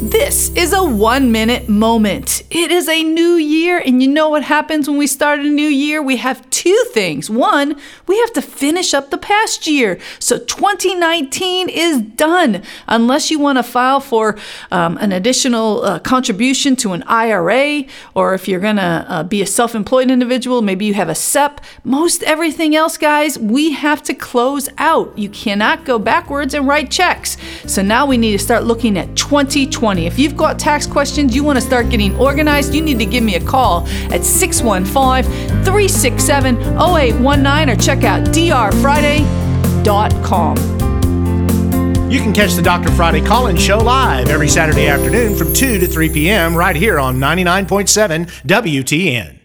This is a one minute moment. It is a new year, and you know what happens when we start a new year? We have two things. One, we have to finish up the past year. So 2019 is done. Unless you want to file for um, an additional uh, contribution to an IRA, or if you're going to uh, be a self employed individual, maybe you have a SEP. Most everything else, guys, we have to close out. You cannot go backwards and write checks. So now we need to start looking at 2020. 2020. If you've got tax questions, you want to start getting organized, you need to give me a call at 615 367 0819 or check out drfriday.com. You can catch the Dr. Friday call in show live every Saturday afternoon from 2 to 3 p.m. right here on 99.7 WTN.